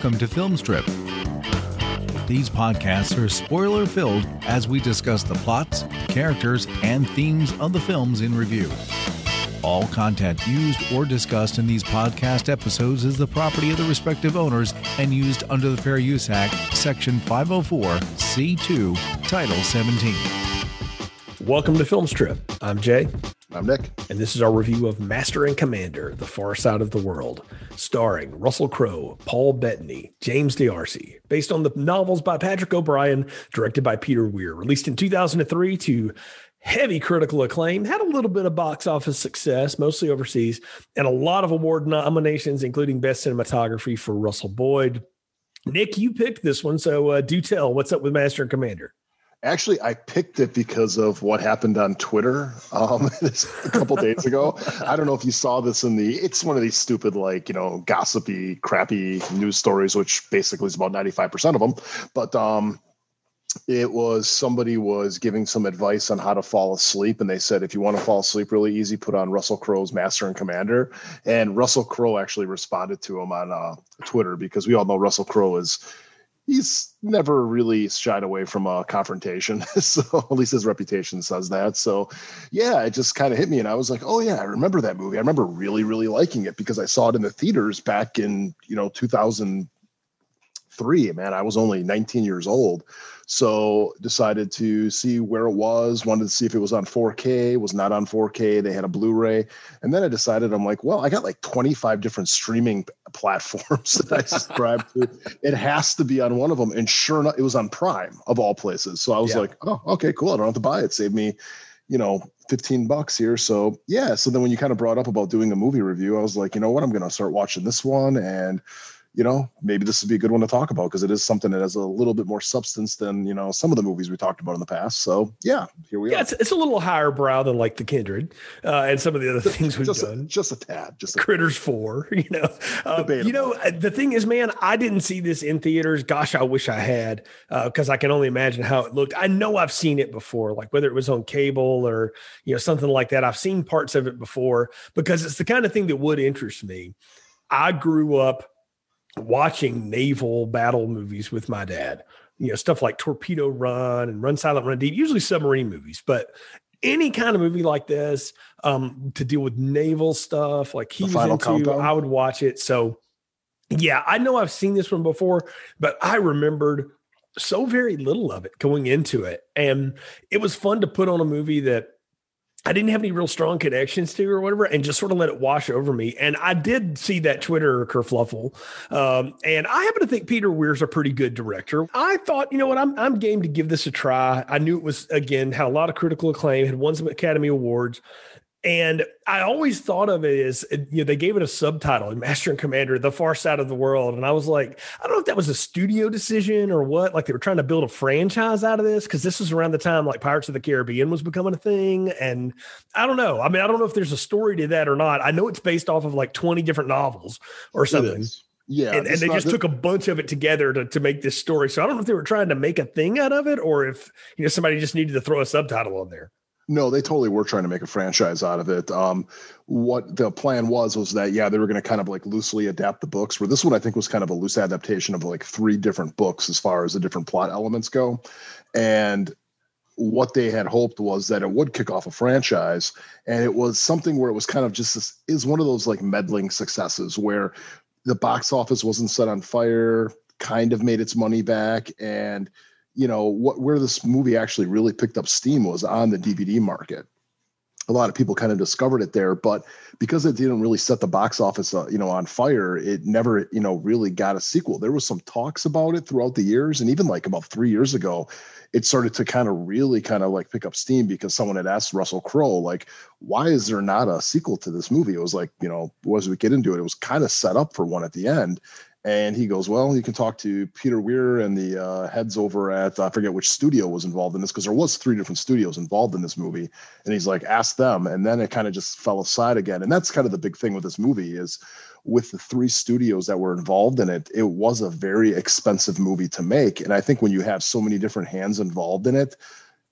Welcome to Filmstrip. These podcasts are spoiler filled as we discuss the plots, characters, and themes of the films in review. All content used or discussed in these podcast episodes is the property of the respective owners and used under the Fair Use Act, Section 504, C2, Title 17. Welcome to Filmstrip. I'm Jay. I'm Nick. And this is our review of Master and Commander, The Far Side of the World, starring Russell Crowe, Paul Bettany, James D'Arcy, based on the novels by Patrick O'Brian, directed by Peter Weir, released in 2003 to heavy critical acclaim, had a little bit of box office success, mostly overseas, and a lot of award nominations, including Best Cinematography for Russell Boyd. Nick, you picked this one, so uh, do tell what's up with Master and Commander. Actually, I picked it because of what happened on Twitter um, a couple days ago. I don't know if you saw this in the. It's one of these stupid, like you know, gossipy, crappy news stories, which basically is about ninety five percent of them. But um, it was somebody was giving some advice on how to fall asleep and they said if you want to fall asleep really easy put on russell crowe's master and commander and russell crowe actually responded to him on uh, twitter because we all know russell crowe is he's never really shied away from a confrontation so at least his reputation says that. So yeah it just kind of hit me and i was like oh yeah i remember that movie. I remember really really liking it because i saw it in the theaters back in you know 2003 man i was only 19 years old so decided to see where it was, wanted to see if it was on 4K, was not on 4K. They had a Blu-ray. And then I decided I'm like, well, I got like 25 different streaming platforms that I subscribe to. It has to be on one of them. And sure enough, it was on Prime of all places. So I was yeah. like, oh, okay, cool. I don't have to buy it. Save me, you know, 15 bucks here. So yeah. So then when you kind of brought up about doing a movie review, I was like, you know what? I'm going to start watching this one and you know, maybe this would be a good one to talk about because it is something that has a little bit more substance than you know some of the movies we talked about in the past. So yeah, here we yeah, are. It's, it's a little higher brow than like the Kindred uh, and some of the other things we've just done. A, just a tad, just a Critters tad. Four. You know, um, you know uh, the thing is, man, I didn't see this in theaters. Gosh, I wish I had because uh, I can only imagine how it looked. I know I've seen it before, like whether it was on cable or you know something like that. I've seen parts of it before because it's the kind of thing that would interest me. I grew up watching naval battle movies with my dad. You know, stuff like Torpedo Run and Run Silent Run Deep, usually submarine movies, but any kind of movie like this um, to deal with naval stuff, like he the was into, countdown. I would watch it. So, yeah, I know I've seen this one before, but I remembered so very little of it going into it, and it was fun to put on a movie that I didn't have any real strong connections to or whatever, and just sort of let it wash over me. And I did see that Twitter kerfluffle. Um, and I happen to think Peter Weir's a pretty good director. I thought, you know what, I'm, I'm game to give this a try. I knew it was, again, had a lot of critical acclaim, had won some Academy Awards. And I always thought of it as, you know, they gave it a subtitle, Master and Commander, The Far Side of the World. And I was like, I don't know if that was a studio decision or what. Like they were trying to build a franchise out of this because this was around the time like Pirates of the Caribbean was becoming a thing. And I don't know. I mean, I don't know if there's a story to that or not. I know it's based off of like 20 different novels or something. Yeah. And, and they just took a bunch of it together to, to make this story. So I don't know if they were trying to make a thing out of it or if, you know, somebody just needed to throw a subtitle on there. No, they totally were trying to make a franchise out of it. Um, what the plan was was that yeah, they were going to kind of like loosely adapt the books. Where this one I think was kind of a loose adaptation of like three different books as far as the different plot elements go, and what they had hoped was that it would kick off a franchise, and it was something where it was kind of just this is one of those like meddling successes where the box office wasn't set on fire, kind of made its money back, and you know what where this movie actually really picked up steam was on the DVD market. A lot of people kind of discovered it there, but because it didn't really set the box office, uh, you know, on fire, it never, you know, really got a sequel. There was some talks about it throughout the years, and even like about three years ago, it started to kind of really kind of like pick up steam because someone had asked Russell Crowe, like, why is there not a sequel to this movie? It was like, you know, as we get into it, it was kind of set up for one at the end. And he goes, Well, you can talk to Peter Weir and the uh, heads over at, I forget which studio was involved in this, because there was three different studios involved in this movie. And he's like, Ask them. And then it kind of just fell aside again. And that's kind of the big thing with this movie is with the three studios that were involved in it, it was a very expensive movie to make. And I think when you have so many different hands involved in it,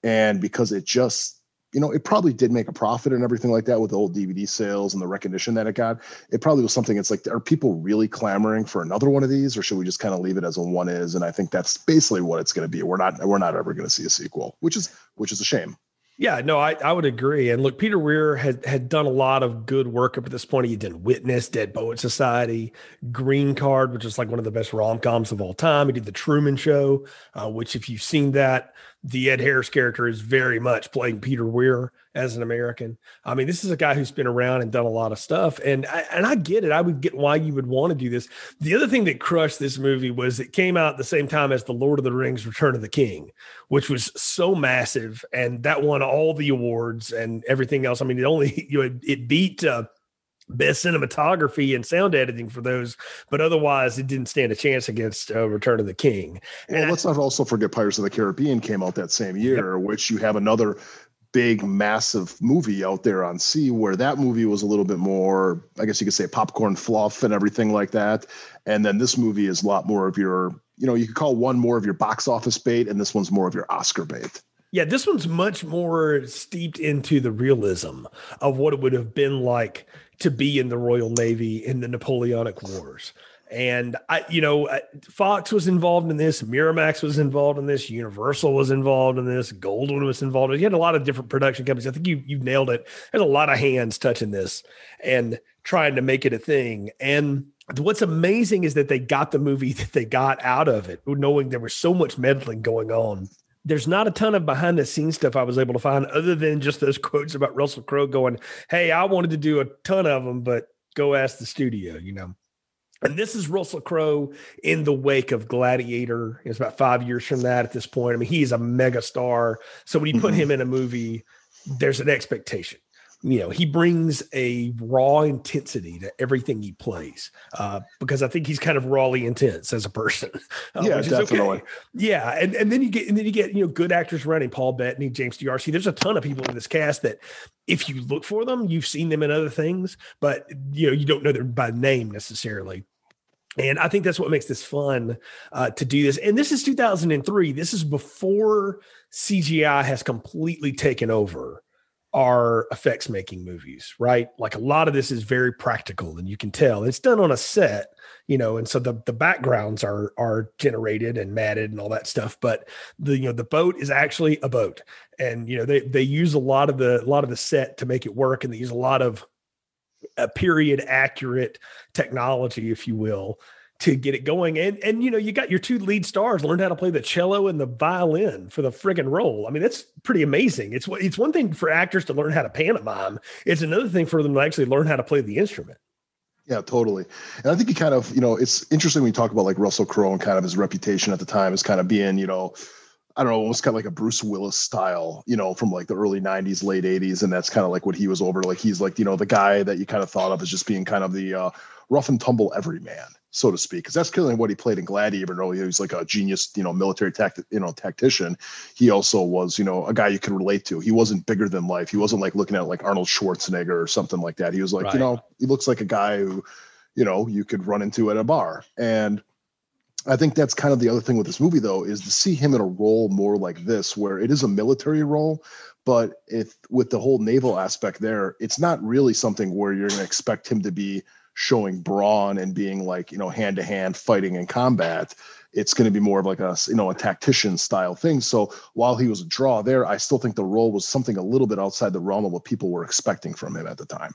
and because it just you know, it probably did make a profit and everything like that with the old DVD sales and the recognition that it got. It probably was something. It's like, are people really clamoring for another one of these, or should we just kind of leave it as a one is? And I think that's basically what it's going to be. We're not we're not ever going to see a sequel, which is which is a shame. Yeah, no, I, I would agree. And look, Peter Weir had had done a lot of good work up at this point. He did Witness, Dead Poet Society, Green Card, which is like one of the best rom coms of all time. He did The Truman Show, uh, which, if you've seen that, the Ed Harris character is very much playing Peter Weir as an American. I mean, this is a guy who's been around and done a lot of stuff, and I, and I get it. I would get why you would want to do this. The other thing that crushed this movie was it came out at the same time as the Lord of the Rings: Return of the King, which was so massive, and that won all the awards and everything else. I mean, it only you know, it beat. Uh, best cinematography and sound editing for those, but otherwise it didn't stand a chance against uh, Return of the King. And well, let's not also forget Pirates of the Caribbean came out that same year, yep. which you have another big, massive movie out there on sea where that movie was a little bit more, I guess you could say popcorn fluff and everything like that. And then this movie is a lot more of your, you know, you could call one more of your box office bait and this one's more of your Oscar bait. Yeah, this one's much more steeped into the realism of what it would have been like to be in the Royal Navy in the Napoleonic Wars. And I, you know, uh, Fox was involved in this, Miramax was involved in this, Universal was involved in this, Goldwyn was involved. You had a lot of different production companies. I think you you nailed it. There's a lot of hands touching this and trying to make it a thing. And what's amazing is that they got the movie that they got out of it, knowing there was so much meddling going on there's not a ton of behind the scenes stuff I was able to find other than just those quotes about Russell Crowe going, Hey, I wanted to do a ton of them, but go ask the studio, you know. And this is Russell Crowe in the wake of Gladiator. It's about five years from that at this point. I mean, he's a mega star. So when you put mm-hmm. him in a movie, there's an expectation you know he brings a raw intensity to everything he plays uh, because I think he's kind of rawly intense as a person. Uh, yeah, definitely. Okay. Yeah, and and then you get and then you get you know good actors running Paul Bettany, James D'Arcy. There's a ton of people in this cast that if you look for them, you've seen them in other things, but you know you don't know them by name necessarily. And I think that's what makes this fun uh, to do this. And this is 2003. This is before CGI has completely taken over are effects making movies, right? Like a lot of this is very practical and you can tell it's done on a set, you know, and so the the backgrounds are are generated and matted and all that stuff, but the you know the boat is actually a boat. And you know, they they use a lot of the a lot of the set to make it work and they use a lot of a period accurate technology if you will to get it going. And and you know, you got your two lead stars learned how to play the cello and the violin for the friggin' role. I mean, that's pretty amazing. It's it's one thing for actors to learn how to pantomime. It's another thing for them to actually learn how to play the instrument. Yeah, totally. And I think he kind of, you know, it's interesting when you talk about like Russell Crowe and kind of his reputation at the time as kind of being, you know, I don't know, almost kind of like a Bruce Willis style, you know, from like the early 90s, late 80s. And that's kind of like what he was over. Like he's like, you know, the guy that you kind of thought of as just being kind of the uh, rough and tumble everyman so to speak, because that's kind of what he played in Gladiator. Even though he was like a genius, you know, military tact, you know, tactician, he also was, you know, a guy you could relate to. He wasn't bigger than life. He wasn't like looking at like Arnold Schwarzenegger or something like that. He was like, right. you know, he looks like a guy who, you know, you could run into at a bar. And I think that's kind of the other thing with this movie, though, is to see him in a role more like this, where it is a military role, but if with the whole naval aspect there, it's not really something where you're going to expect him to be showing brawn and being like you know hand to hand fighting in combat it's going to be more of like a you know a tactician style thing so while he was a draw there i still think the role was something a little bit outside the realm of what people were expecting from him at the time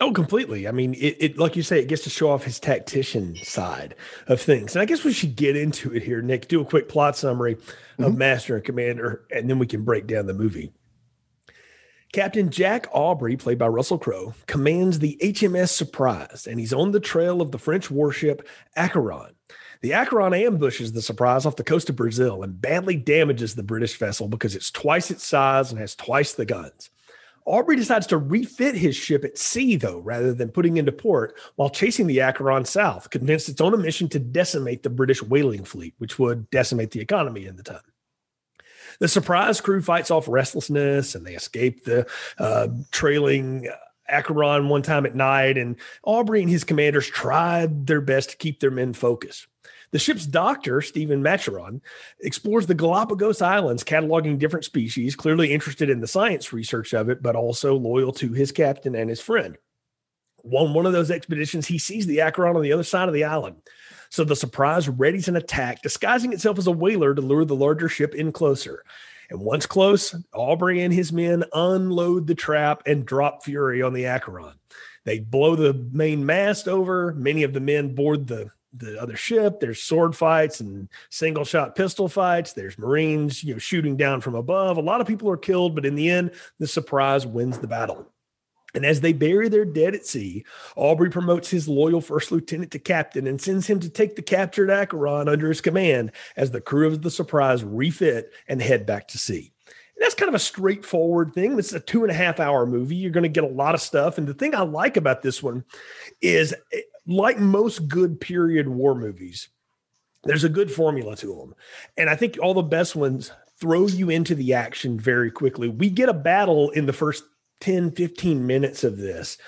Oh, completely. I mean, it, it, like you say, it gets to show off his tactician side of things. And I guess we should get into it here, Nick. Do a quick plot summary mm-hmm. of Master and Commander, and then we can break down the movie. Captain Jack Aubrey, played by Russell Crowe, commands the HMS Surprise, and he's on the trail of the French warship Acheron. The Acheron ambushes the Surprise off the coast of Brazil and badly damages the British vessel because it's twice its size and has twice the guns. Aubrey decides to refit his ship at sea, though, rather than putting into port while chasing the Acheron south, convinced it's on a mission to decimate the British whaling fleet, which would decimate the economy in the time. The surprise crew fights off restlessness and they escape the uh, trailing Acheron one time at night. And Aubrey and his commanders tried their best to keep their men focused. The ship's doctor, Stephen Maturin, explores the Galapagos Islands, cataloging different species, clearly interested in the science research of it, but also loyal to his captain and his friend. On one of those expeditions, he sees the Acheron on the other side of the island. So the surprise readies an attack, disguising itself as a whaler to lure the larger ship in closer. And once close, Aubrey and his men unload the trap and drop fury on the Acheron. They blow the main mast over. Many of the men board the the other ship. There's sword fights and single shot pistol fights. There's Marines, you know, shooting down from above. A lot of people are killed, but in the end, the surprise wins the battle. And as they bury their dead at sea, Aubrey promotes his loyal first lieutenant to captain and sends him to take the captured Acheron under his command as the crew of the Surprise refit and head back to sea. And that's kind of a straightforward thing. This is a two and a half hour movie. You're going to get a lot of stuff. And the thing I like about this one is, eh, like most good period war movies, there's a good formula to them. And I think all the best ones throw you into the action very quickly. We get a battle in the first 10, 15 minutes of this,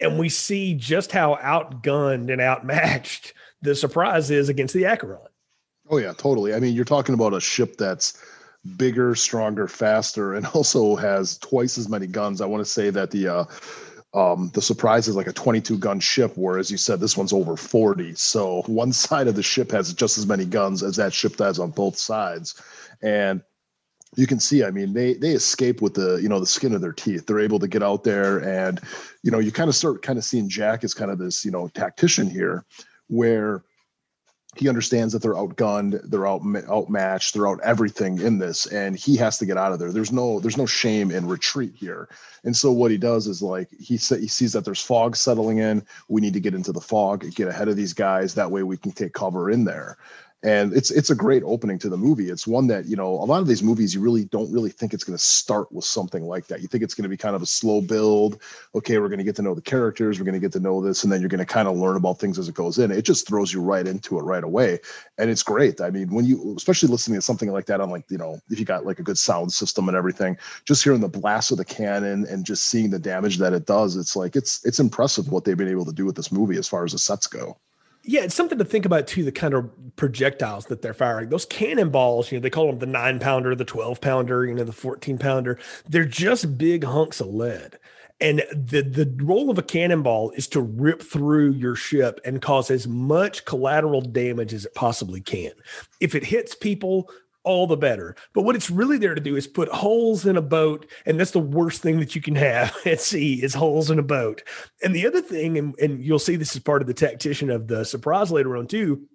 and we see just how outgunned and outmatched the surprise is against the Acheron. Oh, yeah, totally. I mean, you're talking about a ship that's bigger, stronger, faster, and also has twice as many guns. I want to say that the uh, um, the surprise is like a 22 gun ship, whereas you said this one's over 40. So one side of the ship has just as many guns as that ship does on both sides, and you can see i mean they they escape with the you know the skin of their teeth they're able to get out there and you know you kind of start kind of seeing jack as kind of this you know tactician here where he understands that they're outgunned, they're out outmatched, they're out everything in this, and he has to get out of there. There's no there's no shame in retreat here. And so what he does is like he sa- he sees that there's fog settling in. We need to get into the fog, get ahead of these guys. That way we can take cover in there and it's it's a great opening to the movie. It's one that you know a lot of these movies you really don't really think it's going to start with something like that. You think it's going to be kind of a slow build. Okay we're going to get to know the characters we're going to get to know this and then you're going to kind of learn about things as it goes in. It just throws you right into it right away. And it's great. I mean when you especially listening to something like that on like you know if you got like a good sound system and everything just hearing the blast of the cannon and just seeing the damage that it does it's like it's it's impressive what they've been able to do with this movie as far as the sets go yeah, it's something to think about too. The kind of projectiles that they're firing, those cannonballs, you know, they call them the nine pounder, the 12 pounder, you know, the 14 pounder. They're just big hunks of lead. And the, the role of a cannonball is to rip through your ship and cause as much collateral damage as it possibly can. If it hits people, all the better. But what it's really there to do is put holes in a boat, and that's the worst thing that you can have at sea is holes in a boat. And the other thing, and, and you'll see this is part of the tactician of the surprise later on too,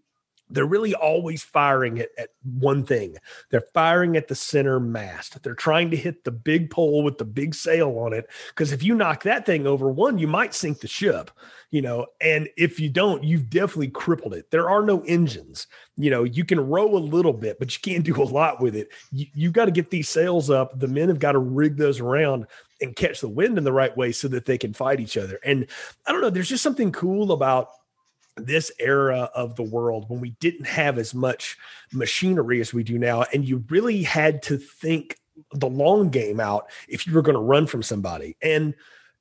they're really always firing at, at, one thing. They're firing at the center mast. They're trying to hit the big pole with the big sail on it. Because if you knock that thing over, one, you might sink the ship, you know, and if you don't, you've definitely crippled it. There are no engines. You know, you can row a little bit, but you can't do a lot with it. You, you've got to get these sails up. The men have got to rig those around and catch the wind in the right way so that they can fight each other. And I don't know, there's just something cool about this era of the world when we didn't have as much machinery as we do now and you really had to think the long game out if you were going to run from somebody and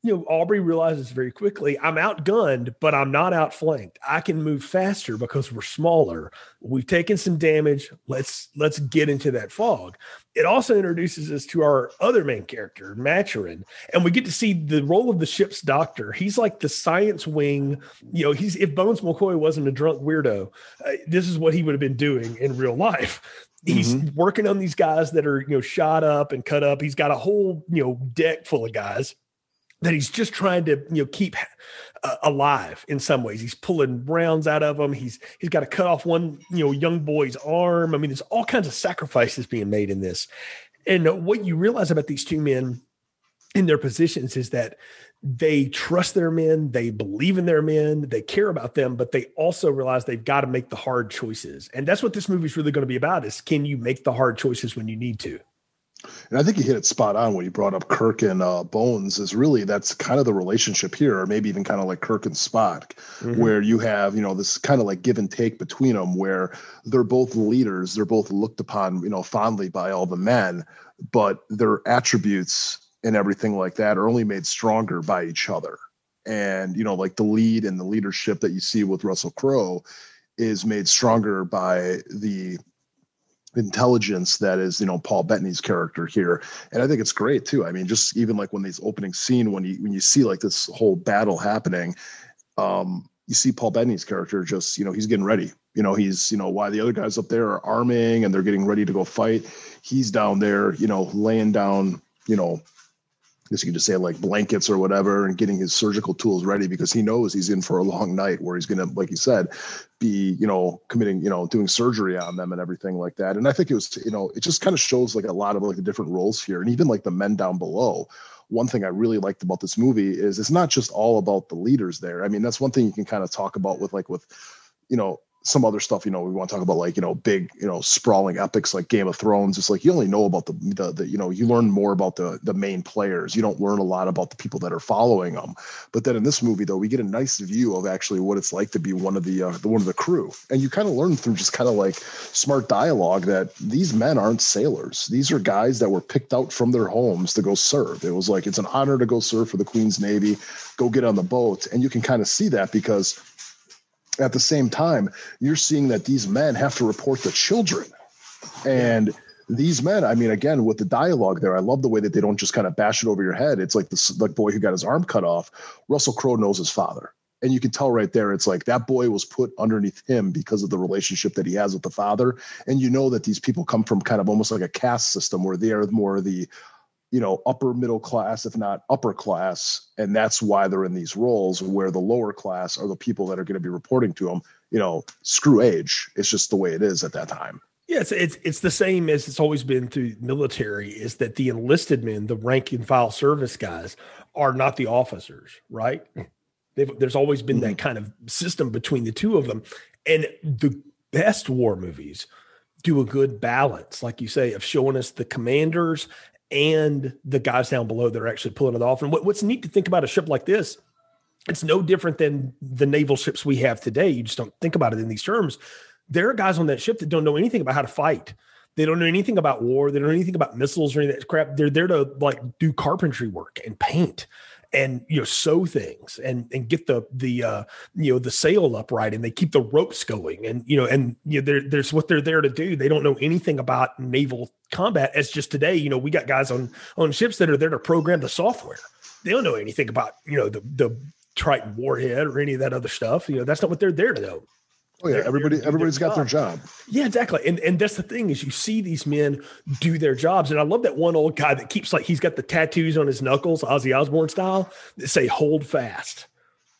you know, Aubrey realizes very quickly, I'm outgunned, but I'm not outflanked. I can move faster because we're smaller. We've taken some damage. Let's let's get into that fog. It also introduces us to our other main character, Maturin, and we get to see the role of the ship's doctor. He's like the science wing. You know, he's if Bones McCoy wasn't a drunk weirdo, uh, this is what he would have been doing in real life he's mm-hmm. working on these guys that are you know shot up and cut up he's got a whole you know deck full of guys that he's just trying to you know keep alive in some ways. He's pulling rounds out of him. He's he's got to cut off one you know young boy's arm. I mean, there's all kinds of sacrifices being made in this. And what you realize about these two men in their positions is that they trust their men, they believe in their men, they care about them, but they also realize they've got to make the hard choices. And that's what this movie is really going to be about: is can you make the hard choices when you need to? And I think you hit it spot on when you brought up Kirk and uh, Bones. Is really that's kind of the relationship here, or maybe even kind of like Kirk and Spock, mm-hmm. where you have you know this kind of like give and take between them, where they're both leaders, they're both looked upon you know fondly by all the men, but their attributes and everything like that are only made stronger by each other. And you know, like the lead and the leadership that you see with Russell Crowe is made stronger by the intelligence that is you know paul bettany's character here. And i think it's great too. I mean just even like when these opening scene when you when you see like this whole battle happening um you see paul bettany's character just you know he's getting ready. You know he's you know why the other guys up there are arming and they're getting ready to go fight. He's down there you know laying down you know guess you could just say like blankets or whatever and getting his surgical tools ready because he knows he's in for a long night where he's going to like you said be you know committing you know doing surgery on them and everything like that. And i think it was you know it just kind of shows like a lot of like the different roles here and even like the men down below. One thing i really liked about this movie is it's not just all about the leaders there. I mean that's one thing you can kind of talk about with like with you know some other stuff, you know, we want to talk about like, you know, big, you know, sprawling epics like Game of Thrones. It's like you only know about the, the, the, you know, you learn more about the the main players. You don't learn a lot about the people that are following them. But then in this movie, though, we get a nice view of actually what it's like to be one of the uh, the one of the crew, and you kind of learn through just kind of like smart dialogue that these men aren't sailors. These are guys that were picked out from their homes to go serve. It was like it's an honor to go serve for the Queen's Navy, go get on the boat, and you can kind of see that because at the same time, you're seeing that these men have to report the children. And these men, I mean, again, with the dialogue there, I love the way that they don't just kind of bash it over your head. It's like the like boy who got his arm cut off. Russell Crowe knows his father. And you can tell right there, it's like that boy was put underneath him because of the relationship that he has with the father. And you know that these people come from kind of almost like a caste system where they are more the you know upper middle class if not upper class and that's why they're in these roles where the lower class are the people that are going to be reporting to them you know screw age it's just the way it is at that time yeah, it's, it's it's the same as it's always been through military. Is that the enlisted men, the rank and file service guys, are not the officers, right? They've, there's always been mm-hmm. that kind of system between the two of them, and the best war movies do a good balance, like you say, of showing us the commanders and the guys down below that are actually pulling it off. And what, what's neat to think about a ship like this, it's no different than the naval ships we have today. You just don't think about it in these terms. There are guys on that ship that don't know anything about how to fight. They don't know anything about war. They don't know anything about missiles or any of that crap. They're there to like do carpentry work and paint and you know sew things and and get the the uh you know the sail upright and they keep the ropes going and you know and you know there's what they're there to do. They don't know anything about naval combat as just today you know we got guys on on ships that are there to program the software. They don't know anything about you know the the Trident warhead or any of that other stuff. You know that's not what they're there to know Oh yeah, everybody everybody's got their job. Yeah, exactly. And and that's the thing is you see these men do their jobs. And I love that one old guy that keeps like he's got the tattoos on his knuckles, Ozzy Osbourne style, that say hold fast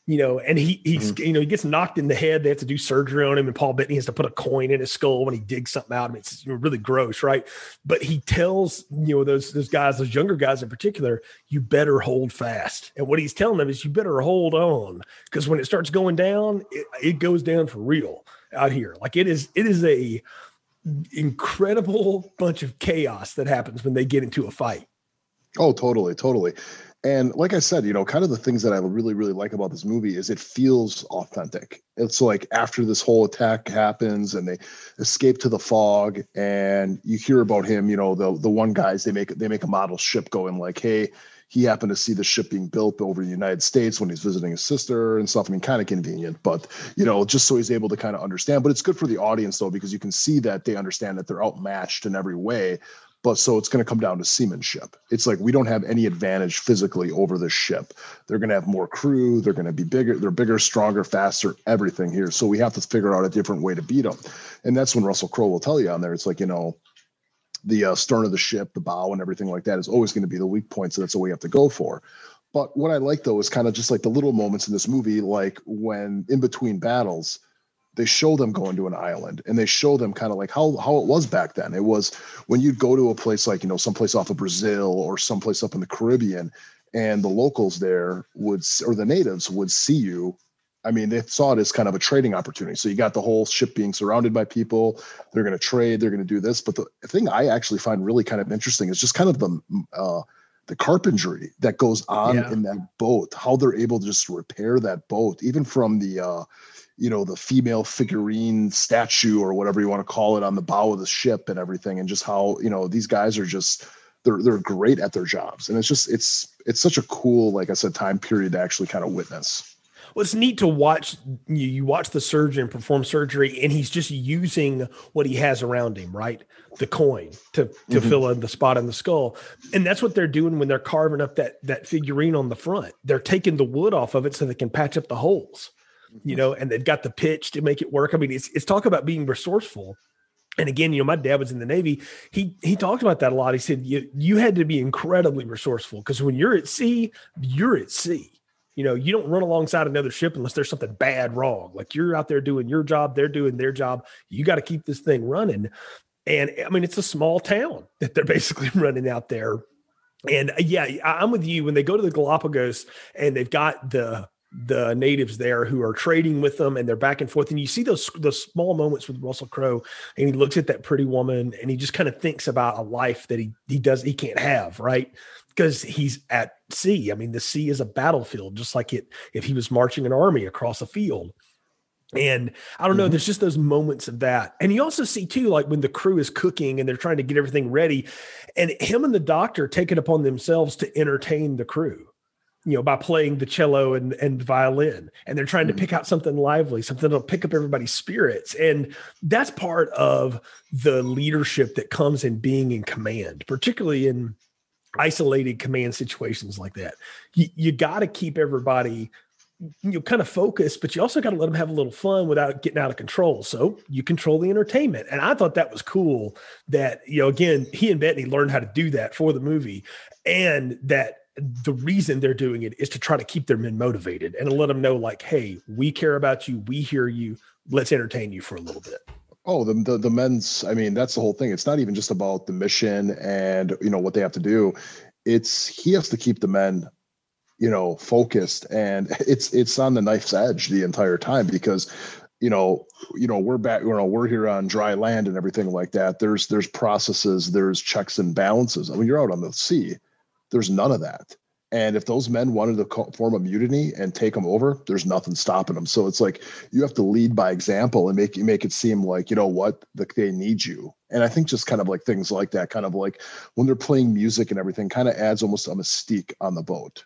you know, and he he's mm-hmm. you know he gets knocked in the head. They have to do surgery on him, and Paul Bettany has to put a coin in his skull when he digs something out. I mean, it's really gross, right? But he tells you know those those guys, those younger guys in particular, you better hold fast. And what he's telling them is you better hold on because when it starts going down, it, it goes down for real out here. Like it is it is a incredible bunch of chaos that happens when they get into a fight. Oh, totally, totally. And like I said, you know, kind of the things that I really, really like about this movie is it feels authentic. It's like after this whole attack happens and they escape to the fog, and you hear about him. You know, the the one guys they make they make a model ship going like, hey, he happened to see the ship being built over the United States when he's visiting his sister and stuff. I mean, kind of convenient, but you know, just so he's able to kind of understand. But it's good for the audience though because you can see that they understand that they're outmatched in every way but so it's going to come down to seamanship. It's like we don't have any advantage physically over this ship. They're going to have more crew. They're going to be bigger. They're bigger, stronger, faster, everything here. So we have to figure out a different way to beat them. And that's when Russell Crowe will tell you on there. It's like you know, the uh, stern of the ship, the bow, and everything like that is always going to be the weak point. So that's what we have to go for. But what I like though is kind of just like the little moments in this movie, like when in between battles they show them going to an island and they show them kind of like how how it was back then. It was when you'd go to a place like you know someplace off of Brazil or someplace up in the Caribbean, and the locals there would or the natives would see you. I mean, they saw it as kind of a trading opportunity. So you got the whole ship being surrounded by people. They're going to trade. They're going to do this. But the thing I actually find really kind of interesting is just kind of the uh, the carpentry that goes on yeah. in that boat. How they're able to just repair that boat, even from the uh, you know the female figurine statue or whatever you want to call it on the bow of the ship and everything and just how you know these guys are just they're they're great at their jobs and it's just it's it's such a cool like i said time period to actually kind of witness Well, it's neat to watch you, you watch the surgeon perform surgery, and he's just using what he has around him, right? The coin to to mm-hmm. fill in the spot in the skull, and that's what they're doing when they're carving up that that figurine on the front. They're taking the wood off of it so they can patch up the holes, you know, and they've got the pitch to make it work. I mean, it's it's talk about being resourceful and again, you know, my dad was in the Navy. He he talked about that a lot. He said you you had to be incredibly resourceful because when you're at sea, you're at sea. You know, you don't run alongside another ship unless there's something bad wrong. Like you're out there doing your job, they're doing their job. You got to keep this thing running. And I mean, it's a small town that they're basically running out there. And yeah, I'm with you. When they go to the Galapagos and they've got the the natives there who are trading with them and they're back and forth. And you see those those small moments with Russell Crowe and he looks at that pretty woman and he just kind of thinks about a life that he he does he can't have right? Because he's at sea. I mean the sea is a battlefield just like it if he was marching an army across a field. And I don't know, mm-hmm. there's just those moments of that. And you also see too, like when the crew is cooking and they're trying to get everything ready, and him and the doctor take it upon themselves to entertain the crew you know, by playing the cello and, and violin. And they're trying to mm-hmm. pick out something lively, something that'll pick up everybody's spirits. And that's part of the leadership that comes in being in command, particularly in isolated command situations like that. You, you got to keep everybody you know, kind of focused, but you also got to let them have a little fun without getting out of control. So you control the entertainment. And I thought that was cool that, you know, again, he and Bettany learned how to do that for the movie and that the reason they're doing it is to try to keep their men motivated and let them know like hey we care about you we hear you let's entertain you for a little bit. Oh the, the, the men's i mean that's the whole thing. It's not even just about the mission and you know what they have to do. It's he has to keep the men you know focused and it's it's on the knife's edge the entire time because you know you know we're back you know we're here on dry land and everything like that. There's there's processes there's checks and balances. I mean you're out on the sea there's none of that. And if those men wanted to form a mutiny and take them over, there's nothing stopping them. So it's like you have to lead by example and make you make it seem like you know what the, they need you. And I think just kind of like things like that, kind of like when they're playing music and everything, kind of adds almost a mystique on the boat,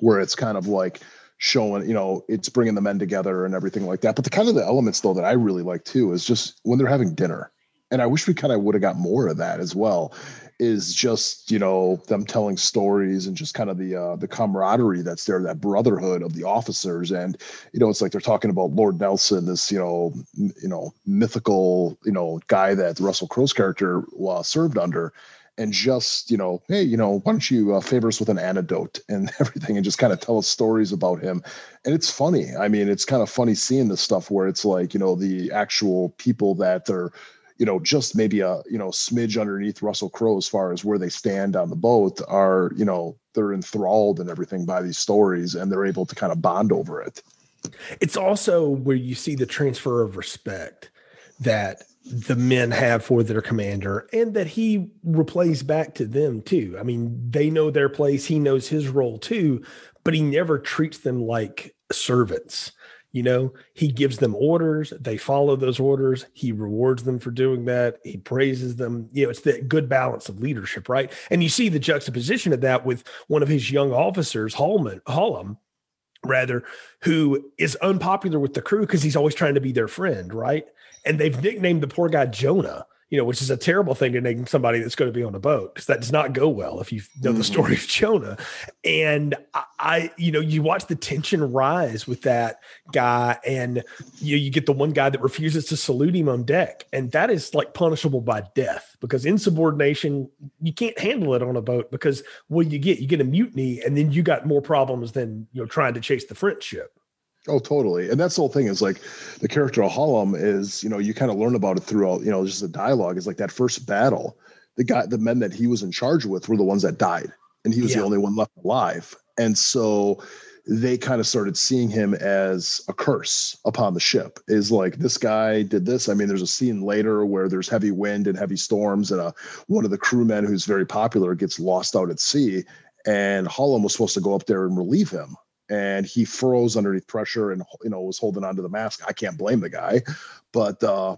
where it's kind of like showing you know it's bringing the men together and everything like that. But the kind of the elements though that I really like too is just when they're having dinner. And I wish we kind of would have got more of that as well is just you know them telling stories and just kind of the uh, the camaraderie that's there, that brotherhood of the officers, and you know it's like they're talking about Lord Nelson, this you know m- you know mythical you know guy that Russell Crowe's character uh, served under, and just you know hey you know why don't you uh, favor us with an anecdote and everything and just kind of tell us stories about him. And it's funny. I mean it's kind of funny seeing this stuff where it's like you know the actual people that are you know, just maybe a, you know, smidge underneath Russell Crowe as far as where they stand on the boat are, you know, they're enthralled and everything by these stories and they're able to kind of bond over it. It's also where you see the transfer of respect that the men have for their commander and that he replays back to them too. I mean, they know their place, he knows his role too, but he never treats them like servants you know, he gives them orders, they follow those orders, he rewards them for doing that, he praises them. You know, it's the good balance of leadership, right? And you see the juxtaposition of that with one of his young officers, Hallman, Hallam, rather, who is unpopular with the crew because he's always trying to be their friend, right? And they've nicknamed the poor guy Jonah you know, which is a terrible thing to name somebody that's going to be on a boat because that does not go well if you know mm-hmm. the story of Jonah. And I, I, you know, you watch the tension rise with that guy, and you you get the one guy that refuses to salute him on deck, and that is like punishable by death because insubordination you can't handle it on a boat because what you get you get a mutiny, and then you got more problems than you know trying to chase the French ship. Oh, totally. And that's the whole thing is like the character of Hallam is, you know, you kind of learn about it throughout, you know, just the dialogue is like that first battle. The guy, the men that he was in charge with were the ones that died, and he was yeah. the only one left alive. And so they kind of started seeing him as a curse upon the ship. Is like this guy did this. I mean, there's a scene later where there's heavy wind and heavy storms, and a, one of the crewmen who's very popular gets lost out at sea. And Hallam was supposed to go up there and relieve him and he froze underneath pressure and you know was holding onto the mask. I can't blame the guy, but uh,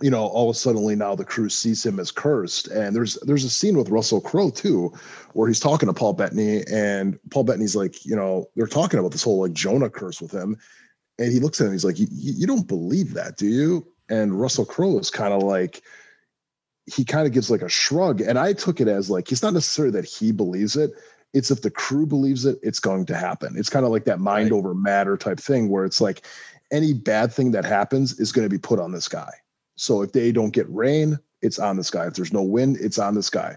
you know, all of a sudden now the crew sees him as cursed. And there's there's a scene with Russell Crowe too, where he's talking to Paul Bettany, and Paul Bettany's like, you know, they're talking about this whole like Jonah curse with him, and he looks at him, he's like, you don't believe that, do you? And Russell Crowe is kind of like, he kind of gives like a shrug, and I took it as like he's not necessarily that he believes it. It's if the crew believes it, it's going to happen. It's kind of like that mind right. over matter type thing where it's like any bad thing that happens is going to be put on this guy so if they don't get rain, it's on this guy. If there's no wind, it's on this guy.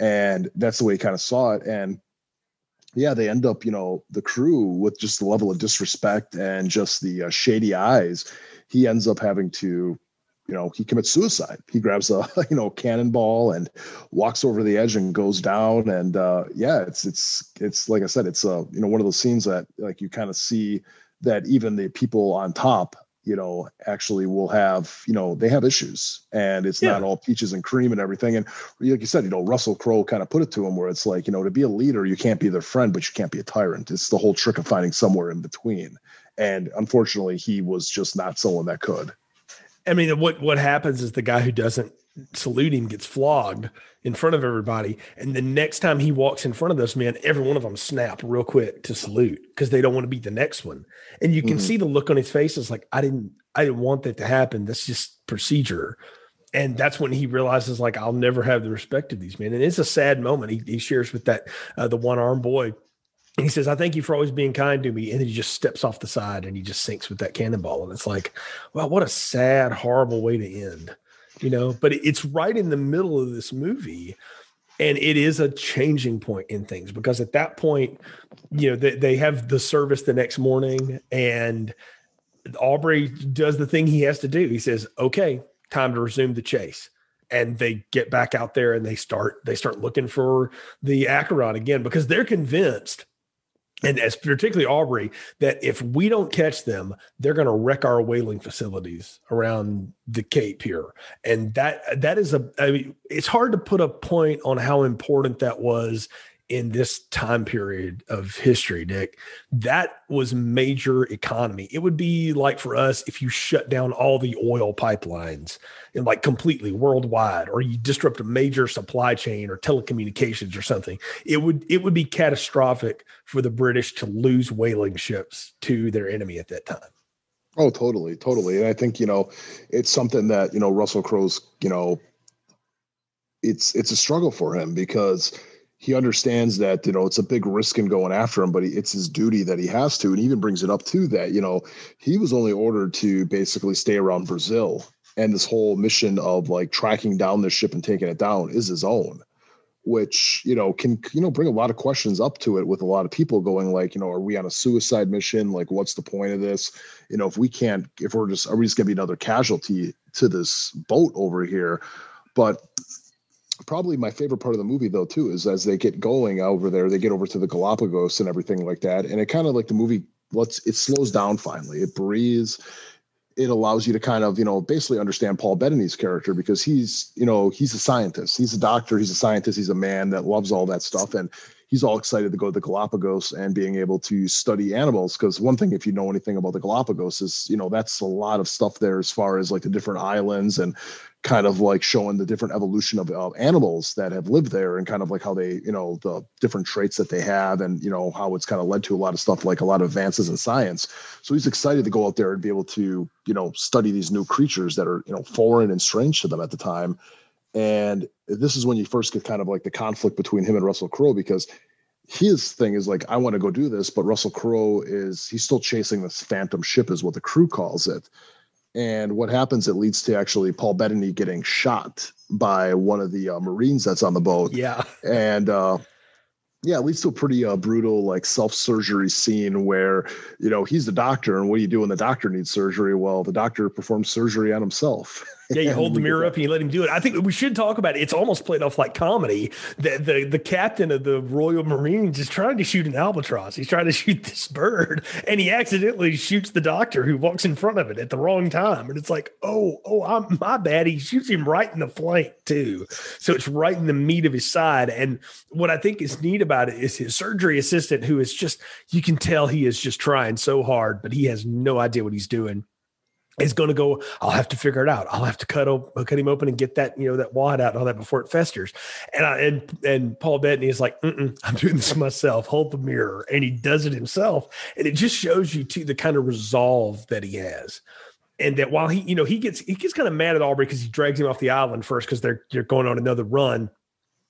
And that's the way he kind of saw it. And yeah, they end up, you know, the crew with just the level of disrespect and just the uh, shady eyes. He ends up having to, you know, he commits suicide. He grabs a, you know, cannonball and walks over the edge and goes down. And uh, yeah, it's it's it's like I said, it's uh, you know, one of those scenes that like you kind of see that even the people on top you know, actually will have, you know, they have issues and it's yeah. not all peaches and cream and everything. And like you said, you know, Russell Crowe kind of put it to him where it's like, you know, to be a leader, you can't be their friend, but you can't be a tyrant. It's the whole trick of finding somewhere in between. And unfortunately, he was just not someone that could. I mean, what what happens is the guy who doesn't salute him gets flogged in front of everybody. And the next time he walks in front of those men, every one of them snap real quick to salute because they don't want to be the next one. And you can mm-hmm. see the look on his face is like, I didn't, I didn't want that to happen. That's just procedure. And that's when he realizes, like, I'll never have the respect of these men. And it's a sad moment. He, he shares with that uh, the one armed boy. He says, I thank you for always being kind to me. And then he just steps off the side and he just sinks with that cannonball. And it's like, wow, what a sad, horrible way to end you know, but it's right in the middle of this movie. And it is a changing point in things because at that point, you know, they, they have the service the next morning and Aubrey does the thing he has to do. He says, okay, time to resume the chase and they get back out there and they start they start looking for the Acheron again because they're convinced and as particularly Aubrey, that if we don't catch them, they're going to wreck our whaling facilities around the Cape here, and that that is a. I mean, it's hard to put a point on how important that was in this time period of history, Dick, that was major economy. It would be like for us if you shut down all the oil pipelines and like completely worldwide, or you disrupt a major supply chain or telecommunications or something. It would it would be catastrophic for the British to lose whaling ships to their enemy at that time. Oh, totally, totally. And I think, you know, it's something that, you know, Russell Crowe's, you know, it's it's a struggle for him because he understands that you know it's a big risk in going after him, but he, it's his duty that he has to, and even brings it up too that you know he was only ordered to basically stay around Brazil, and this whole mission of like tracking down this ship and taking it down is his own, which you know can you know bring a lot of questions up to it with a lot of people going like you know are we on a suicide mission? Like what's the point of this? You know if we can't if we're just are we just gonna be another casualty to this boat over here? But probably my favorite part of the movie though too is as they get going over there they get over to the galapagos and everything like that and it kind of like the movie let's it slows down finally. It breathes it allows you to kind of you know basically understand paul bettany's character because he's you know he's a scientist. He's a doctor he's a scientist he's a man that loves all that stuff and he's all excited to go to the Galapagos and being able to study animals. Because one thing, if you know anything about the Galapagos, is you know that's a lot of stuff there as far as like the different islands and kind of like showing the different evolution of, of animals that have lived there and kind of like how they you know the different traits that they have and you know how it's kind of led to a lot of stuff like a lot of advances in science so he's excited to go out there and be able to you know study these new creatures that are you know foreign and strange to them at the time and this is when you first get kind of like the conflict between him and Russell Crowe because his thing is like, I want to go do this, but Russell Crowe is he's still chasing this phantom ship, is what the crew calls it. And what happens? It leads to actually Paul Bettany getting shot by one of the uh, Marines that's on the boat. Yeah. And uh, yeah, it leads to a pretty uh, brutal like self surgery scene where you know he's the doctor, and what do you do when the doctor needs surgery? Well, the doctor performs surgery on himself. Yeah, you hold the mirror up and you let him do it. I think we should talk about it. It's almost played off like comedy. The, the the captain of the Royal Marines is trying to shoot an albatross. He's trying to shoot this bird, and he accidentally shoots the doctor who walks in front of it at the wrong time. And it's like, oh, oh, I'm my bad. He shoots him right in the flank too, so it's right in the meat of his side. And what I think is neat about it is his surgery assistant, who is just you can tell he is just trying so hard, but he has no idea what he's doing is going to go. I'll have to figure it out. I'll have to cut op- cut him open and get that you know that wad out and all that before it festers. And I, and and Paul Bettany is like, I'm doing this myself. Hold the mirror, and he does it himself. And it just shows you too the kind of resolve that he has. And that while he, you know, he gets he gets kind of mad at Aubrey because he drags him off the island first because they're they're going on another run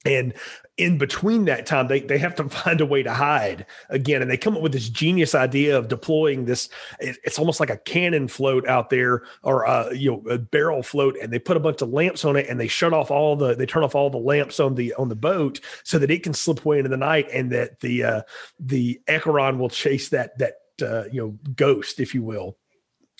and in between that time, they, they have to find a way to hide again. And they come up with this genius idea of deploying this. It's almost like a cannon float out there or, uh, you know, a barrel float. And they put a bunch of lamps on it and they shut off all the, they turn off all the lamps on the, on the boat so that it can slip away into the night and that the, uh, the Acheron will chase that, that, uh, you know, ghost, if you will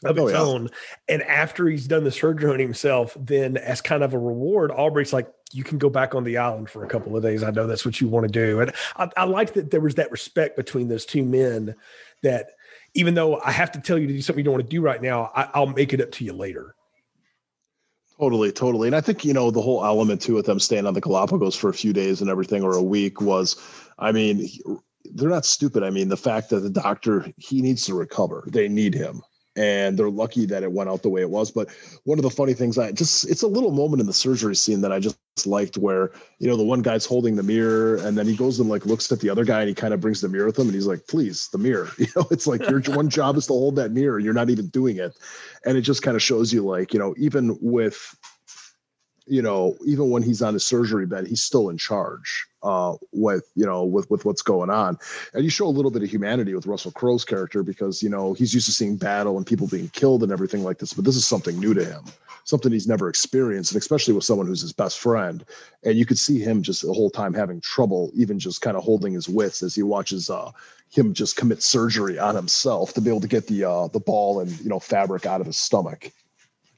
of oh, its yeah. own. And after he's done the surgery on himself, then as kind of a reward, Aubrey's like, you can go back on the island for a couple of days. I know that's what you want to do. And I, I like that there was that respect between those two men that even though I have to tell you to do something you don't want to do right now, I, I'll make it up to you later. Totally, totally. And I think, you know, the whole element too with them staying on the Galapagos for a few days and everything or a week was, I mean, they're not stupid. I mean, the fact that the doctor, he needs to recover. They need him and they're lucky that it went out the way it was. But one of the funny things I just it's a little moment in the surgery scene that I just liked where you know the one guy's holding the mirror and then he goes and like looks at the other guy and he kind of brings the mirror with him and he's like, please, the mirror. You know, it's like your one job is to hold that mirror. You're not even doing it. And it just kind of shows you like, you know, even with you know, even when he's on his surgery bed, he's still in charge uh, with you know with with what's going on. And you show a little bit of humanity with Russell Crowe's character because you know he's used to seeing battle and people being killed and everything like this, but this is something new to him, something he's never experienced, and especially with someone who's his best friend. And you could see him just the whole time having trouble, even just kind of holding his wits as he watches uh, him just commit surgery on himself to be able to get the uh, the ball and you know fabric out of his stomach.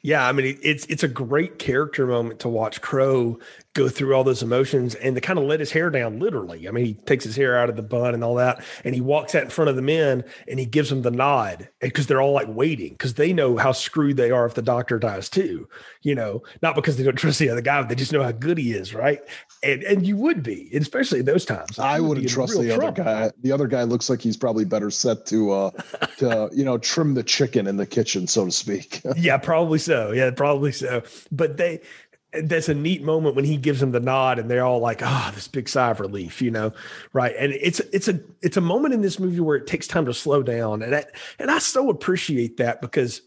Yeah, I mean it's it's a great character moment to watch Crowe go through all those emotions and to kind of let his hair down literally. I mean, he takes his hair out of the bun and all that, and he walks out in front of the men and he gives them the nod because they're all like waiting because they know how screwed they are if the doctor dies too. You know, not because they don't trust the other guy, but they just know how good he is, right? And and you would be, especially in those times. I wouldn't trust the trouble. other guy. The other guy looks like he's probably better set to uh to you know trim the chicken in the kitchen, so to speak. yeah, probably so. Yeah, probably so. But they that's a neat moment when he gives them the nod and they're all like, oh, this big sigh of relief, you know, right? And it's it's a it's a moment in this movie where it takes time to slow down, and that and I so appreciate that because,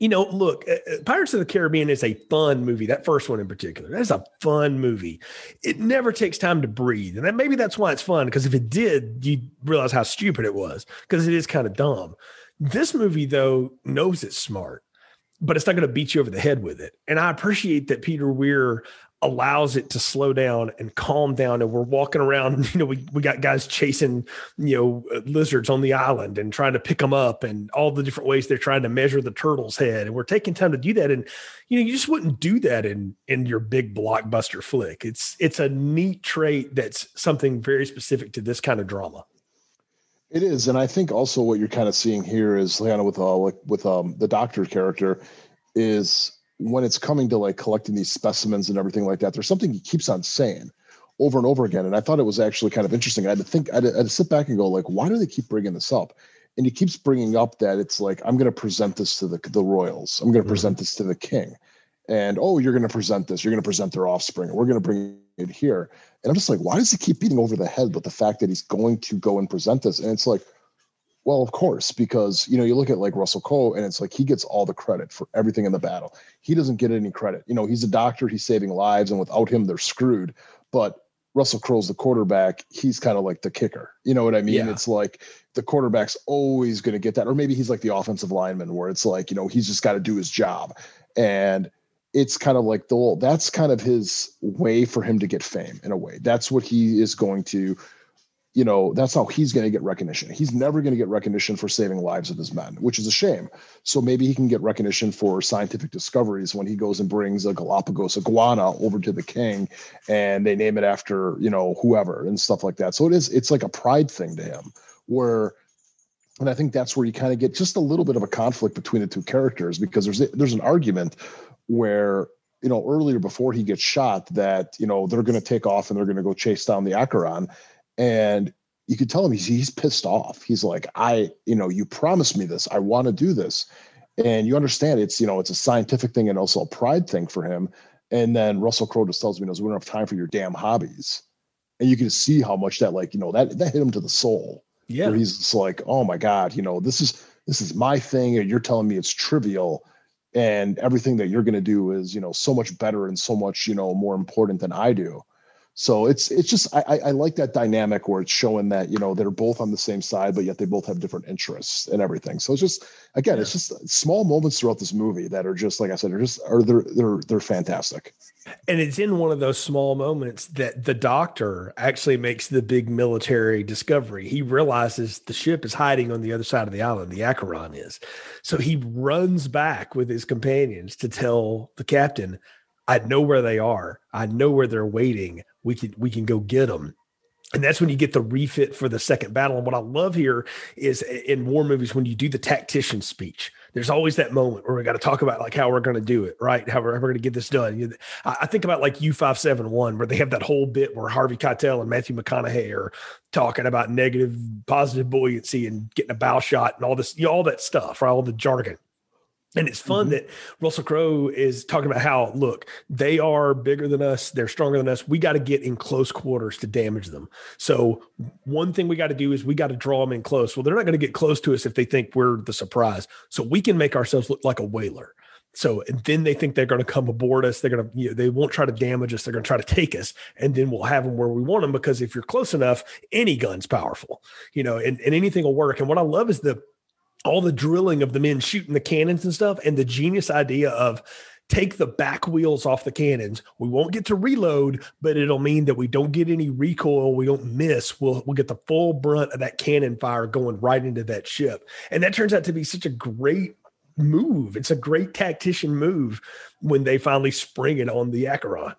you know, look, uh, uh, Pirates of the Caribbean is a fun movie. That first one in particular, that's a fun movie. It never takes time to breathe, and that, maybe that's why it's fun. Because if it did, you realize how stupid it was. Because it is kind of dumb. This movie though knows it's smart but it's not going to beat you over the head with it. And I appreciate that Peter Weir allows it to slow down and calm down. And we're walking around, you know, we, we got guys chasing, you know, uh, lizards on the island and trying to pick them up and all the different ways they're trying to measure the turtle's head. And we're taking time to do that. And, you know, you just wouldn't do that in, in your big blockbuster flick. It's, it's a neat trait that's something very specific to this kind of drama. It is, and I think also what you're kind of seeing here is Leona with uh, like with um the doctor character is when it's coming to like collecting these specimens and everything like that. There's something he keeps on saying over and over again, and I thought it was actually kind of interesting. I had to think, I had to, I had to sit back and go like, why do they keep bringing this up? And he keeps bringing up that it's like I'm going to present this to the the royals. I'm going to mm-hmm. present this to the king, and oh, you're going to present this. You're going to present their offspring. We're going to bring it here. And I'm just like, why does he keep beating over the head with the fact that he's going to go and present this? And it's like, well, of course, because you know, you look at like Russell Crowe, and it's like he gets all the credit for everything in the battle. He doesn't get any credit. You know, he's a doctor, he's saving lives, and without him, they're screwed. But Russell Crowe's the quarterback. He's kind of like the kicker. You know what I mean? Yeah. It's like the quarterback's always going to get that, or maybe he's like the offensive lineman, where it's like you know he's just got to do his job. And it's kind of like the well, that's kind of his way for him to get fame in a way. That's what he is going to, you know, that's how he's going to get recognition. He's never going to get recognition for saving lives of his men, which is a shame. So maybe he can get recognition for scientific discoveries when he goes and brings a Galapagos iguana over to the king and they name it after, you know, whoever and stuff like that. So it is, it's like a pride thing to him where and I think that's where you kind of get just a little bit of a conflict between the two characters because there's there's an argument where you know earlier before he gets shot that you know they're going to take off and they're going to go chase down the Acheron, and you could tell him he's he's pissed off. He's like, I you know you promised me this. I want to do this, and you understand it's you know it's a scientific thing and also a pride thing for him. And then russell crowe just tells me knows we don't have time for your damn hobbies. And you can see how much that like you know that that hit him to the soul. Yeah. Where he's just like oh my god you know this is this is my thing and you're telling me it's trivial and everything that you're going to do is you know so much better and so much you know more important than i do so it's it's just I, I like that dynamic where it's showing that you know they're both on the same side, but yet they both have different interests and everything. So it's just again, yeah. it's just small moments throughout this movie that are just like I said, are just are they're they're they're fantastic. And it's in one of those small moments that the doctor actually makes the big military discovery. He realizes the ship is hiding on the other side of the island, the Acheron is. So he runs back with his companions to tell the captain, I know where they are. I know where they're waiting. We can we can go get them. And that's when you get the refit for the second battle. And what I love here is in war movies when you do the tactician speech. There's always that moment where we got to talk about like how we're going to do it, right? How we're, we're going to get this done. I think about like U five seven one, where they have that whole bit where Harvey Keitel and Matthew McConaughey are talking about negative, positive buoyancy and getting a bow shot and all this, you know, all that stuff, right? All the jargon. And it's fun mm-hmm. that Russell Crowe is talking about how, look, they are bigger than us. They're stronger than us. We got to get in close quarters to damage them. So, one thing we got to do is we got to draw them in close. Well, they're not going to get close to us if they think we're the surprise. So, we can make ourselves look like a whaler. So, and then they think they're going to come aboard us. They're going to, you know, they won't try to damage us. They're going to try to take us. And then we'll have them where we want them because if you're close enough, any gun's powerful, you know, and, and anything will work. And what I love is the, all the drilling of the men shooting the cannons and stuff, and the genius idea of take the back wheels off the cannons. We won't get to reload, but it'll mean that we don't get any recoil. We don't miss. We'll we'll get the full brunt of that cannon fire going right into that ship. And that turns out to be such a great move. It's a great tactician move when they finally spring it on the Acheron.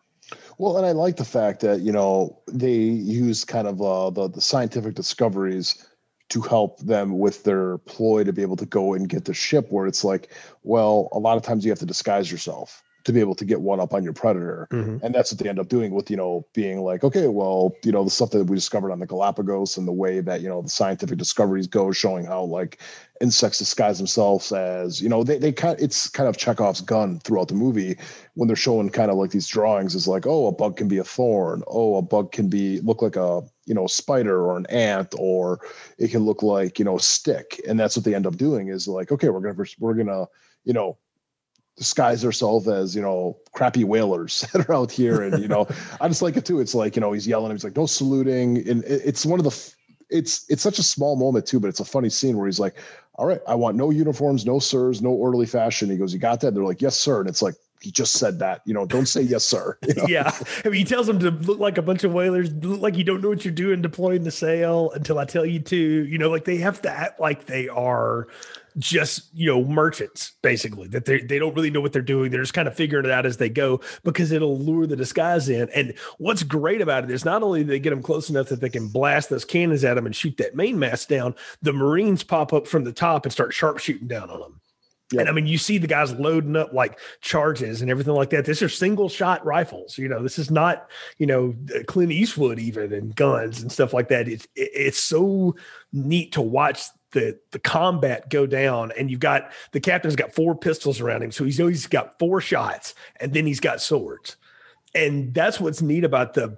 Well, and I like the fact that you know they use kind of uh, the the scientific discoveries to help them with their ploy to be able to go and get the ship where it's like well a lot of times you have to disguise yourself to be able to get one up on your predator mm-hmm. and that's what they end up doing with you know being like okay well you know the stuff that we discovered on the galapagos and the way that you know the scientific discoveries go showing how like insects disguise themselves as you know they, they kind it's kind of chekhov's gun throughout the movie when they're showing kind of like these drawings is like oh a bug can be a thorn oh a bug can be look like a you know a spider or an ant or it can look like you know a stick. And that's what they end up doing is like okay we're gonna we're gonna you know disguise ourselves as you know crappy whalers that are out here and you know i just like it too. It's like you know he's yelling he's like no saluting. And it's one of the it's it's such a small moment too but it's a funny scene where he's like all right i want no uniforms no sirs no orderly fashion. He goes you got that? And they're like yes sir. And it's like he just said that. You know, don't say yes, sir. You know? yeah. I mean, he tells them to look like a bunch of whalers, look like you don't know what you're doing deploying the sail until I tell you to. You know, like they have to act like they are just you know merchants basically that they they don't really know what they're doing they're just kind of figuring it out as they go because it'll lure the disguise in and what's great about it is not only they get them close enough that they can blast those cannons at them and shoot that mainmast down the marines pop up from the top and start sharpshooting down on them Yep. And I mean, you see the guys loading up like charges and everything like that. These are single shot rifles. You know, this is not, you know, uh, Clint Eastwood even and guns and stuff like that. It's it's so neat to watch the the combat go down. And you've got the captain's got four pistols around him, so he's always got four shots, and then he's got swords. And that's what's neat about the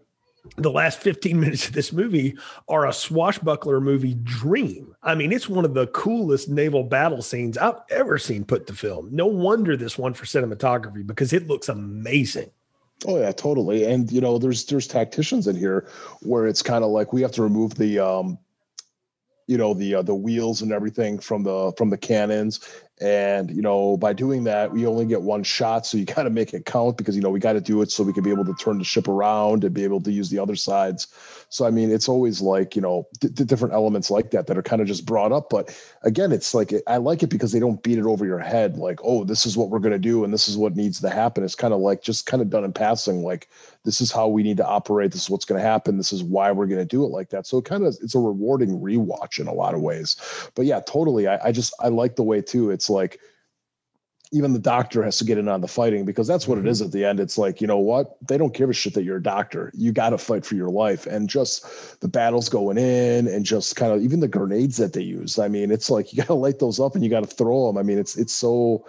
the last 15 minutes of this movie are a swashbuckler movie dream. I mean, it's one of the coolest naval battle scenes I've ever seen put to film. No wonder this won for cinematography because it looks amazing. Oh yeah, totally. And you know, there's there's tacticians in here where it's kind of like we have to remove the um you know the uh, the wheels and everything from the from the cannons and you know by doing that we only get one shot. So you got to make it count because you know we got to do it so we can be able to turn the ship around and be able to use the other sides. So i mean it's always like you know d- different elements like that that are kind of just brought up. But again it's like i like it because they don't beat it over your head. Like oh this is what we're going to do and this is what needs to happen. It's kind of like just kind of done in passing. Like this is how we need to operate this is what's going to happen this is why we're going to do it like that so it kind of it's a rewarding rewatch in a lot of ways but yeah totally I, I just i like the way too it's like even the doctor has to get in on the fighting because that's what mm-hmm. it is at the end. It's like, you know what? They don't give a shit that you're a doctor. You got to fight for your life. And just the battles going in and just kind of even the grenades that they use. I mean, it's like you got to light those up and you got to throw them. I mean, it's it's so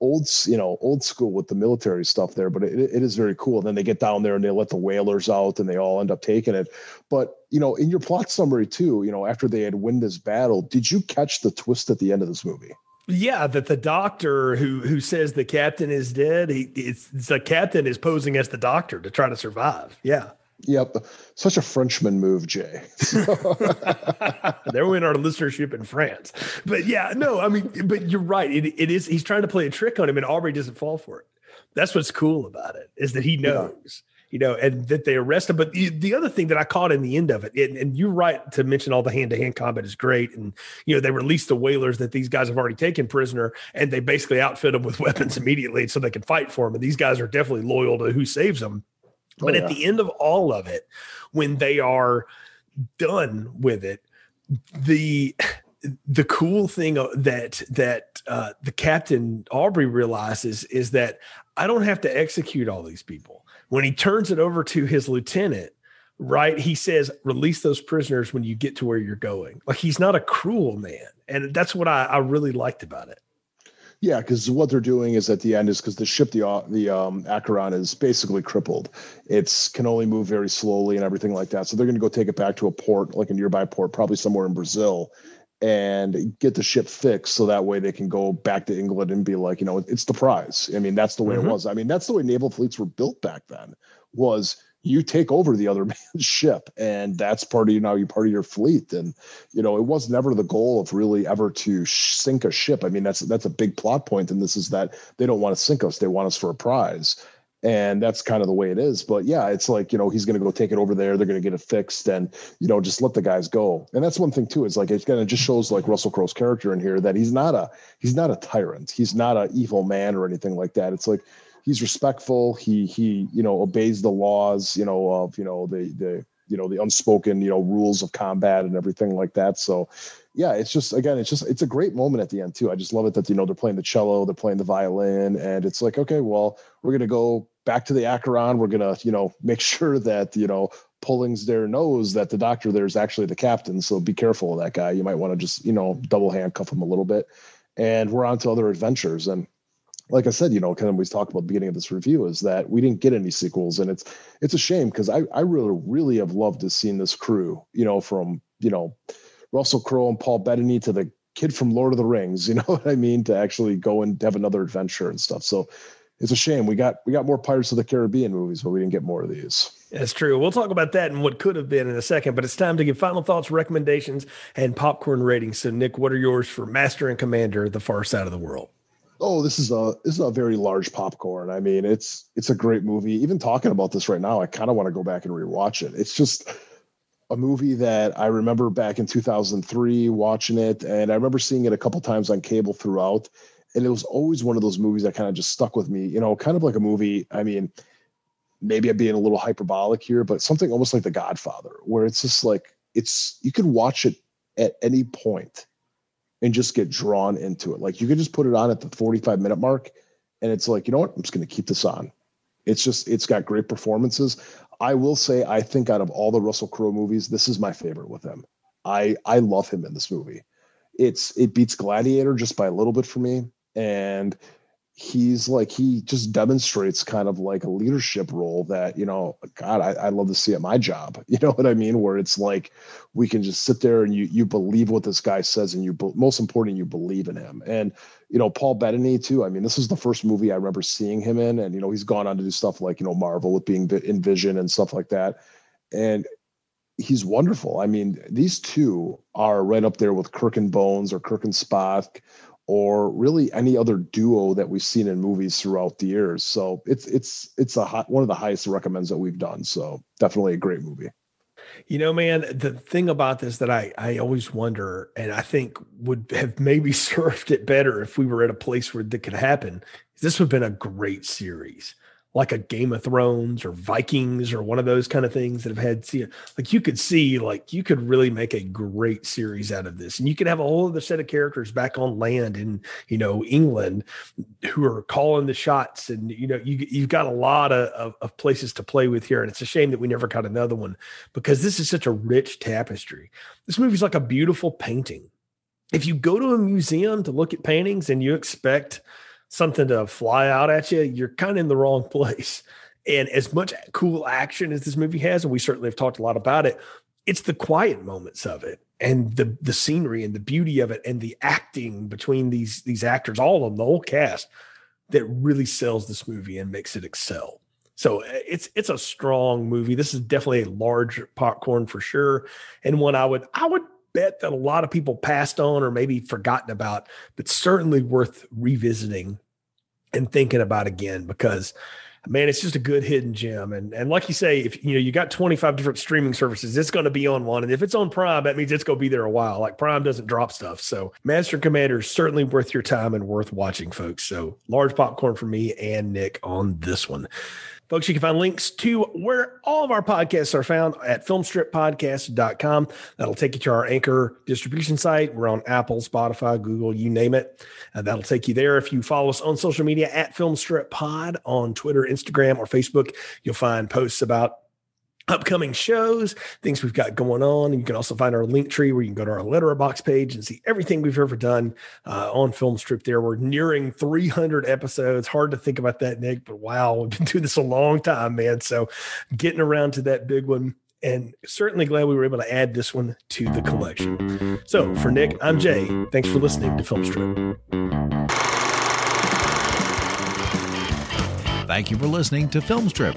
old, you know, old school with the military stuff there, but it, it is very cool. And then they get down there and they let the whalers out and they all end up taking it. But, you know, in your plot summary too, you know, after they had win this battle, did you catch the twist at the end of this movie? Yeah, that the doctor who who says the captain is dead, he it's, it's the captain is posing as the doctor to try to survive. Yeah. Yep. Such a Frenchman move, Jay. there went our listenership in France. But yeah, no, I mean, but you're right. It, it is, he's trying to play a trick on him and Aubrey doesn't fall for it. That's what's cool about it is that he knows you know, and that they arrest him. But the, the other thing that I caught in the end of it, and, and you're right to mention all the hand to hand combat is great. And, you know, they release the whalers that these guys have already taken prisoner and they basically outfit them with weapons immediately so they can fight for them. And these guys are definitely loyal to who saves them. Oh, but yeah. at the end of all of it, when they are done with it, the the cool thing that that uh, the captain Aubrey realizes is that I don't have to execute all these people when he turns it over to his lieutenant, right? He says, release those prisoners when you get to where you're going. Like he's not a cruel man. And that's what I, I really liked about it. Yeah, because what they're doing is at the end is because the ship, the the um, Acheron is basically crippled. It's can only move very slowly and everything like that. So they're going to go take it back to a port, like a nearby port, probably somewhere in Brazil, and get the ship fixed so that way they can go back to England and be like, you know, it's the prize. I mean, that's the way mm-hmm. it was. I mean, that's the way naval fleets were built back then. Was you take over the other man's ship, and that's part of you now. You part of your fleet, and you know, it was never the goal of really ever to sink a ship. I mean, that's that's a big plot point, and this is that they don't want to sink us; they want us for a prize. And that's kind of the way it is. But yeah it's like you know he's going to go take it over there they're going to get it fixed and you know just let the guys go. And that's one thing too is like it's kind of just shows like russell crowe's character in here that he's not a he's not a tyrant. He's not an evil man or anything like that. It's like he's respectful. He he you know obeys the laws you know of you know the the you know the unspoken you know rules of combat and everything like that. So yeah it's just again it's just it's a great moment at the end too. I just love it that you know they're playing the cello they're playing the violin and it's like okay well we're gonna go back to the acheron. We're gonna you know make sure that you know pullings there knows that the doctor there is actually the captain. So be careful of that guy. You might want to just you know double handcuff him a little bit. And we're on to other adventures. And like I said, you know, kind of we talked about the beginning of this review is that we didn't get any sequels, and it's it's a shame because I I really really have loved to seen this crew, you know, from you know Russell Crowe and Paul Bettany to the kid from Lord of the Rings, you know what I mean, to actually go and have another adventure and stuff. So it's a shame we got we got more Pirates of the Caribbean movies, but we didn't get more of these. That's true. We'll talk about that and what could have been in a second, but it's time to give final thoughts, recommendations, and popcorn ratings. So, Nick, what are yours for Master and Commander: The Far Side of the World? Oh this is a this is a very large popcorn. I mean it's it's a great movie. Even talking about this right now i kind of want to go back and rewatch it. It's just a movie that i remember back in 2003 watching it and i remember seeing it a couple times on cable throughout and it was always one of those movies that kind of just stuck with me you know kind of like a movie i mean maybe i'm being a little hyperbolic here but something almost like the godfather where it's just like it's you can watch it at any point and just get drawn into it. Like you could just put it on at the 45 minute mark and it's like, you know what? I'm just going to keep this on. It's just, it's got great performances. I will say, I think out of all the Russell Crowe movies, this is my favorite with him. I, I love him in this movie. It's, it beats Gladiator just by a little bit for me. And he's like he just demonstrates kind of like a leadership role that you know god I, I love to see at my job. You know what i mean? Where it's like we can just sit there and you you believe what this guy says and you most important you believe in him. And you know paul bettany too i mean this is the first movie i remember seeing him in and you know he's gone on to do stuff like you know marvel with being in vision and stuff like that. And he's wonderful. I mean these two are right up there with kirk and bones or kirk and spock or really any other duo that we've seen in movies throughout the years. So it's it's it's a hot, one of the highest recommends that we've done. So definitely a great movie. You know, man, the thing about this that I I always wonder, and I think would have maybe served it better if we were at a place where that could happen. This would have been a great series. Like a Game of Thrones or Vikings or one of those kind of things that have had like you could see like you could really make a great series out of this. And you could have a whole other set of characters back on land in you know England who are calling the shots. And you know you you've got a lot of, of, of places to play with here. And it's a shame that we never got another one because this is such a rich tapestry. This movie's like a beautiful painting. If you go to a museum to look at paintings and you expect something to fly out at you, you're kind of in the wrong place. And as much cool action as this movie has, and we certainly have talked a lot about it, it's the quiet moments of it and the the scenery and the beauty of it and the acting between these these actors, all of them, the whole cast, that really sells this movie and makes it excel. So uh, it's it's a strong movie. This is definitely a large popcorn for sure, and one I would I would bet that a lot of people passed on or maybe forgotten about, but certainly worth revisiting and thinking about again because man, it's just a good hidden gem. And and like you say, if you know you got 25 different streaming services, it's going to be on one. And if it's on Prime, that means it's going to be there a while. Like Prime doesn't drop stuff. So Master Commander is certainly worth your time and worth watching, folks. So large popcorn for me and Nick on this one. Folks, you can find links to where all of our podcasts are found at filmstrippodcast.com. That'll take you to our anchor distribution site. We're on Apple, Spotify, Google, you name it. Uh, that'll take you there. If you follow us on social media at Filmstrip Pod on Twitter, Instagram, or Facebook, you'll find posts about upcoming shows, things we've got going on. And you can also find our link tree where you can go to our Letterboxd page and see everything we've ever done uh, on Film Strip there. We're nearing 300 episodes. Hard to think about that, Nick, but wow, we've been doing this a long time, man. So getting around to that big one. And certainly glad we were able to add this one to the collection. So for Nick, I'm Jay. Thanks for listening to Film Strip. Thank you for listening to Film Strip.